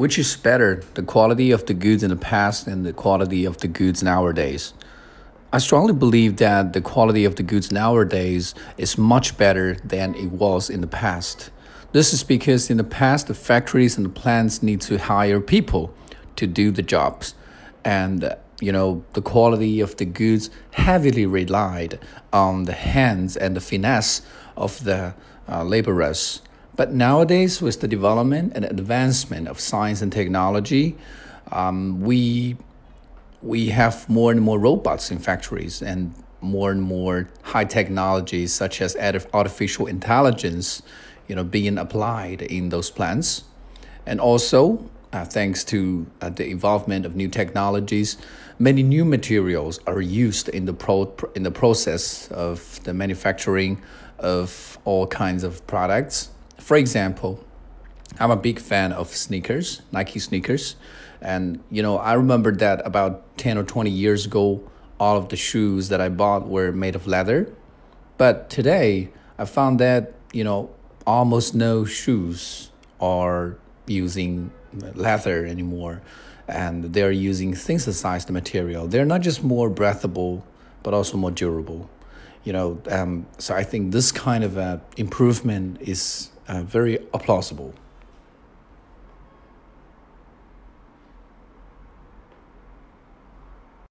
Which is better, the quality of the goods in the past and the quality of the goods nowadays? I strongly believe that the quality of the goods nowadays is much better than it was in the past. This is because in the past, the factories and the plants need to hire people to do the jobs. And, you know, the quality of the goods heavily relied on the hands and the finesse of the uh, laborers. But nowadays, with the development and advancement of science and technology, um, we we have more and more robots in factories and more and more high technologies such as artificial intelligence you know being applied in those plants. And also uh, thanks to uh, the involvement of new technologies many new materials are used in the pro in the process of the manufacturing of all kinds of products for example I'm a big fan of sneakers, Nike sneakers. And, you know, I remember that about 10 or 20 years ago, all of the shoes that I bought were made of leather. But today, I found that, you know, almost no shoes are using leather anymore. And they're using synthesized material. They're not just more breathable, but also more durable. You know, um, so I think this kind of uh, improvement is uh, very plausible.